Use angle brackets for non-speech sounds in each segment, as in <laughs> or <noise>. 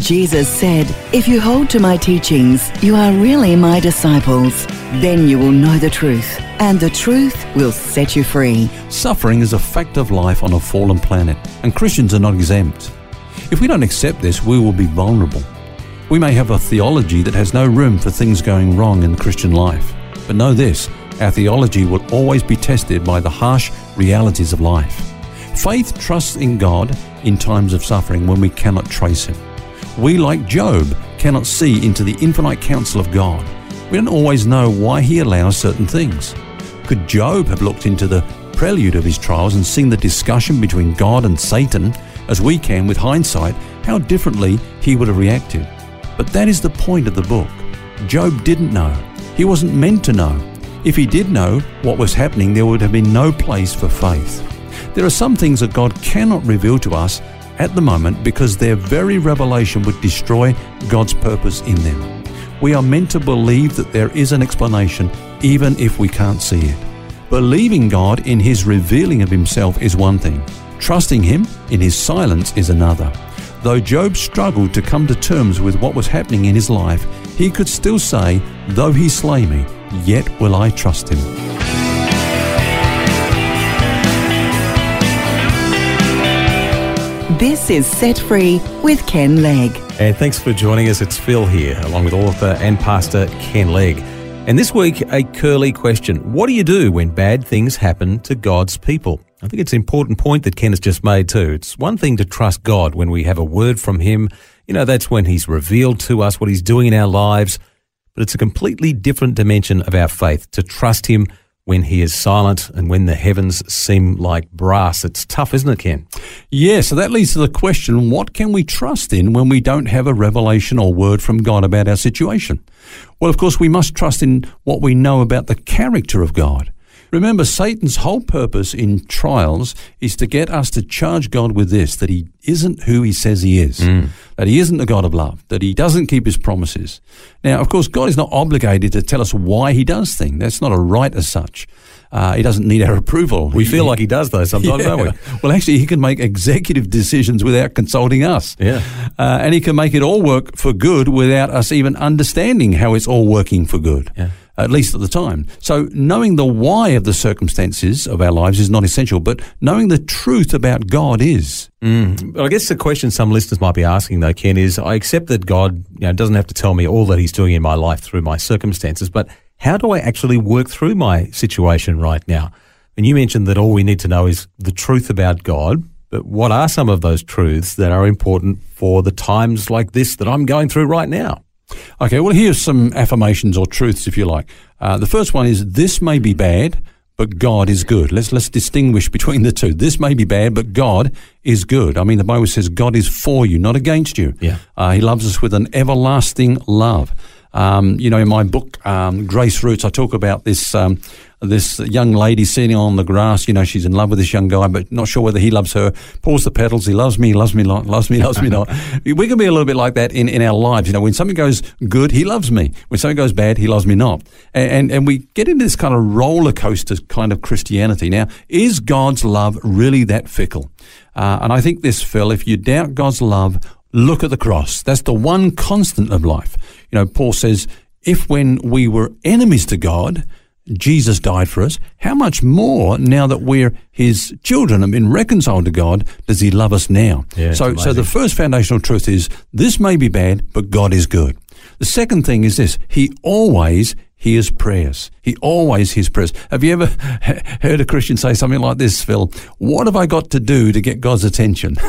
Jesus said, If you hold to my teachings, you are really my disciples. Then you will know the truth, and the truth will set you free. Suffering is a fact of life on a fallen planet, and Christians are not exempt. If we don't accept this, we will be vulnerable. We may have a theology that has no room for things going wrong in the Christian life. But know this our theology will always be tested by the harsh realities of life. Faith trusts in God in times of suffering when we cannot trace Him. We, like Job, cannot see into the infinite counsel of God. We don't always know why He allows certain things. Could Job have looked into the prelude of his trials and seen the discussion between God and Satan, as we can with hindsight, how differently he would have reacted? But that is the point of the book. Job didn't know. He wasn't meant to know. If he did know what was happening, there would have been no place for faith. There are some things that God cannot reveal to us at the moment because their very revelation would destroy God's purpose in them. We are meant to believe that there is an explanation even if we can't see it. Believing God in His revealing of Himself is one thing, trusting Him in His silence is another. Though Job struggled to come to terms with what was happening in his life, he could still say, Though he slay me, yet will I trust him. This is Set Free with Ken Legg. And thanks for joining us. It's Phil here, along with author and pastor Ken Legg. And this week, a curly question. What do you do when bad things happen to God's people? I think it's an important point that Ken has just made too. It's one thing to trust God when we have a word from Him. You know, that's when He's revealed to us what He's doing in our lives. But it's a completely different dimension of our faith to trust Him when he is silent and when the heavens seem like brass. It's tough, isn't it, Ken? Yeah, so that leads to the question what can we trust in when we don't have a revelation or word from God about our situation? Well, of course, we must trust in what we know about the character of God. Remember, Satan's whole purpose in trials is to get us to charge God with this that he isn't who he says he is, mm. that he isn't the God of love, that he doesn't keep his promises. Now, of course, God is not obligated to tell us why he does things. That's not a right as such. Uh, he doesn't need our approval. We feel like he does, though, <laughs> sometimes, yeah. don't we? Well, actually, he can make executive decisions without consulting us. Yeah. Uh, and he can make it all work for good without us even understanding how it's all working for good. Yeah at least at the time. So knowing the why of the circumstances of our lives is not essential, but knowing the truth about God is. Mm. I guess the question some listeners might be asking, though, Ken, is I accept that God you know, doesn't have to tell me all that He's doing in my life through my circumstances, but how do I actually work through my situation right now? And you mentioned that all we need to know is the truth about God, but what are some of those truths that are important for the times like this that I'm going through right now? Okay, well, here's some affirmations or truths, if you like. Uh, the first one is this may be bad, but God is good. Let's let's distinguish between the two. This may be bad, but God is good. I mean, the Bible says God is for you, not against you. Yeah. Uh, he loves us with an everlasting love. Um, you know, in my book, um, Grace Roots, I talk about this um, this young lady sitting on the grass. You know, she's in love with this young guy, but not sure whether he loves her. Pulls the petals. He loves me, loves me, loves me, loves me not. <laughs> we can be a little bit like that in, in our lives. You know, when something goes good, he loves me. When something goes bad, he loves me not. And, and, and we get into this kind of roller coaster kind of Christianity. Now, is God's love really that fickle? Uh, and I think this, Phil, if you doubt God's love, look at the cross. That's the one constant of life. You know, Paul says, if when we were enemies to God, Jesus died for us, how much more now that we're his children and been reconciled to God, does he love us now? Yeah, so, so the first foundational truth is this may be bad, but God is good. The second thing is this He always hears prayers. He always hears prayers. Have you ever <laughs> heard a Christian say something like this, Phil? What have I got to do to get God's attention? <laughs>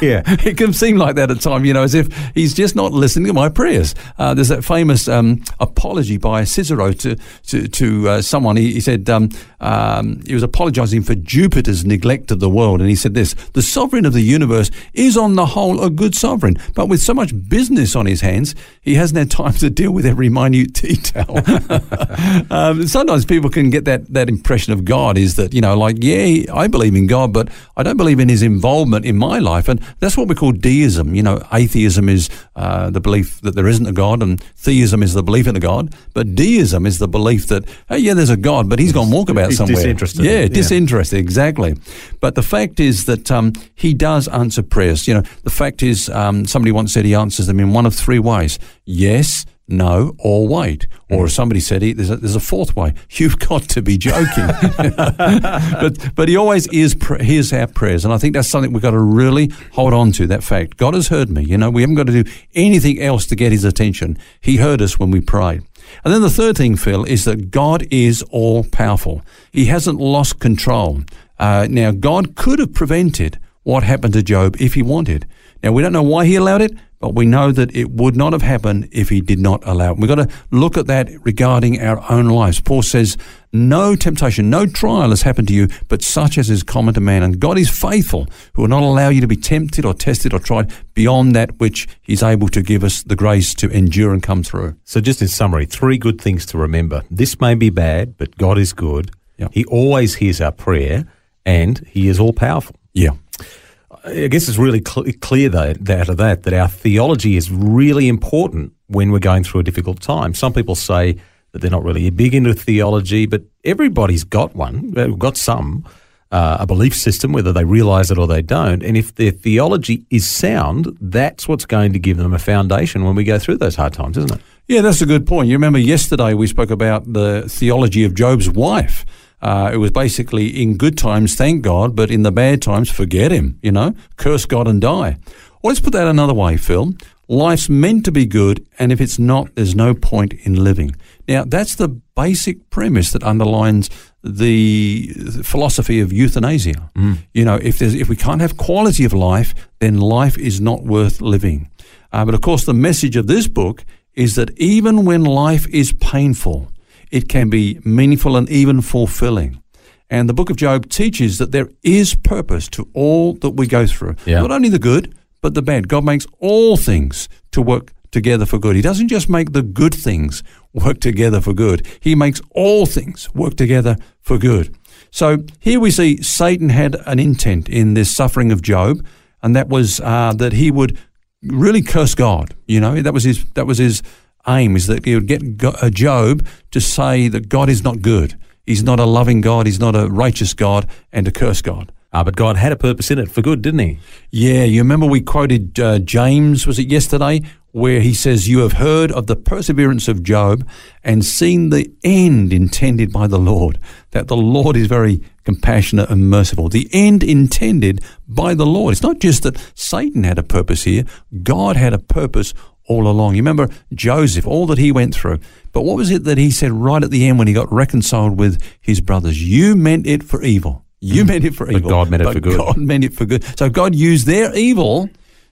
yeah. <laughs> It can seem like that at times, you know, as if he's just not listening to my prayers. Uh, there's that famous um, apology by Cicero to, to, to uh, someone. He, he said um, um, he was apologizing for Jupiter's neglect of the world. And he said this The sovereign of the universe is on the whole a good sovereign, but with so much business on his hands, he hasn't had time to deal with every minute detail hell. <laughs> um, sometimes people can get that, that impression of God is that, you know, like, yeah, I believe in God, but I don't believe in his involvement in my life. And that's what we call deism. You know, atheism is uh, the belief that there isn't a God, and theism is the belief in a God. But deism is the belief that, hey, yeah, there's a God, but he's gone walkabout He's somewhere. disinterested. Yeah, Yeah. disinterested, exactly. But the fact is that um, he does answer prayers. You know, the fact is, um, somebody once said he answers them in one of three ways yes, no, or wait. Or as somebody said, he, there's, a, there's a fourth way. <laughs> You've got to be joking. <laughs> but but he always is hears our prayers, and I think that's something we've got to really hold on to. That fact, God has heard me. You know, we haven't got to do anything else to get His attention. He heard us when we prayed. And then the third thing, Phil, is that God is all powerful. He hasn't lost control. Uh, now, God could have prevented what happened to Job if he wanted. Now, we don't know why he allowed it, but we know that it would not have happened if he did not allow it. We've got to look at that regarding our own lives. Paul says, No temptation, no trial has happened to you, but such as is common to man. And God is faithful, who will not allow you to be tempted or tested or tried beyond that which he's able to give us the grace to endure and come through. So, just in summary, three good things to remember. This may be bad, but God is good. Yep. He always hears our prayer, and He is all powerful. Yeah. I guess it's really cl- clear though, out of that that our theology is really important when we're going through a difficult time. Some people say that they're not really big into theology, but everybody's got one. They've got some uh, a belief system, whether they realise it or they don't. And if their theology is sound, that's what's going to give them a foundation when we go through those hard times, isn't it? Yeah, that's a good point. You remember yesterday we spoke about the theology of Job's wife. Uh, it was basically in good times, thank God, but in the bad times, forget him, you know, curse God and die. Well, let's put that another way, Phil. Life's meant to be good, and if it's not, there's no point in living. Now, that's the basic premise that underlines the philosophy of euthanasia. You know, if there's if we can't have quality of life, then life is not worth living. Uh, but of course, the message of this book is that even when life is painful, it can be meaningful and even fulfilling. And the book of Job teaches that there is purpose to all that we go through. Yeah. Not only the good, but the bad. God makes all things to work together for good. He doesn't just make the good things work together for good. He makes all things work together for good. So here we see Satan had an intent in this suffering of Job, and that was uh, that he would really curse God. You know, that was his that was his aim is that he would get uh, Job to say that God is not good. He's not a loving God. He's not a righteous God, and to curse God. Uh, but God had a purpose in it for good, didn't He? Yeah, you remember we quoted uh, James, was it yesterday, where he says, You have heard of the perseverance of Job and seen the end intended by the Lord, that the Lord is very compassionate and merciful. The end intended by the Lord. It's not just that Satan had a purpose here, God had a purpose all along. You remember Joseph, all that he went through. But what was it that he said right at the end when he got reconciled with his brothers? You meant it for evil. You meant it for But evil. God meant it but for good. God meant it for good. So God used their evil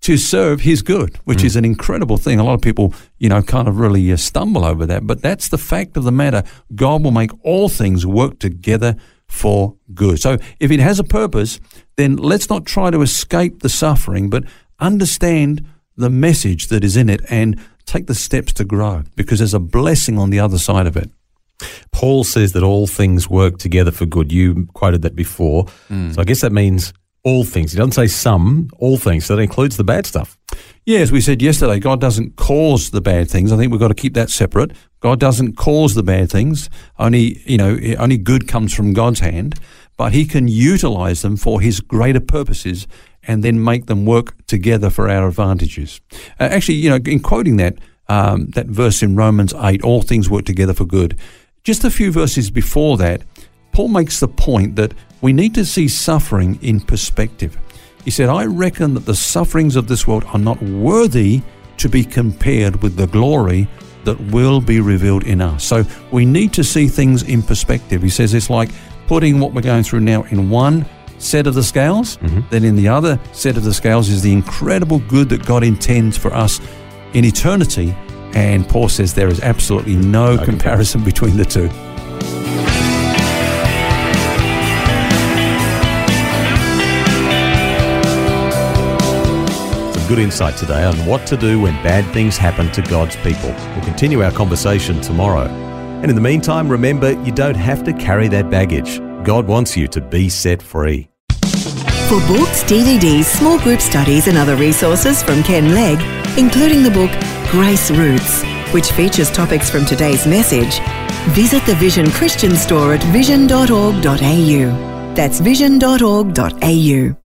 to serve his good, which is an incredible thing. A lot of people, you know, kind of really uh, stumble over that. But that's the fact of the matter. God will make all things work together for good. So if it has a purpose, then let's not try to escape the suffering, but understand the message that is in it and take the steps to grow because there's a blessing on the other side of it. Paul says that all things work together for good. You quoted that before. Mm. So I guess that means all things. He doesn't say some, all things. So that includes the bad stuff. Yeah, as we said yesterday, God doesn't cause the bad things. I think we've got to keep that separate. God doesn't cause the bad things. Only, you know, only good comes from God's hand, but He can utilize them for His greater purposes and then make them work together for our advantages. Uh, actually, you know, in quoting that, um, that verse in Romans 8, all things work together for good. Just a few verses before that, Paul makes the point that we need to see suffering in perspective. He said, I reckon that the sufferings of this world are not worthy to be compared with the glory that will be revealed in us. So we need to see things in perspective. He says it's like putting what we're going through now in one set of the scales, mm-hmm. then in the other set of the scales is the incredible good that God intends for us in eternity. And Paul says there is absolutely no, comparison between the two. Good insight today on what to do when bad things happen to God's people. We'll continue our conversation tomorrow. And in the meantime, remember you don't have to carry that baggage. God wants you to be set free. For books, DVDs, small group studies, and other resources from Ken Legg, including the book Grace Roots, which features topics from today's message, visit the Vision Christian store at vision.org.au. That's vision.org.au.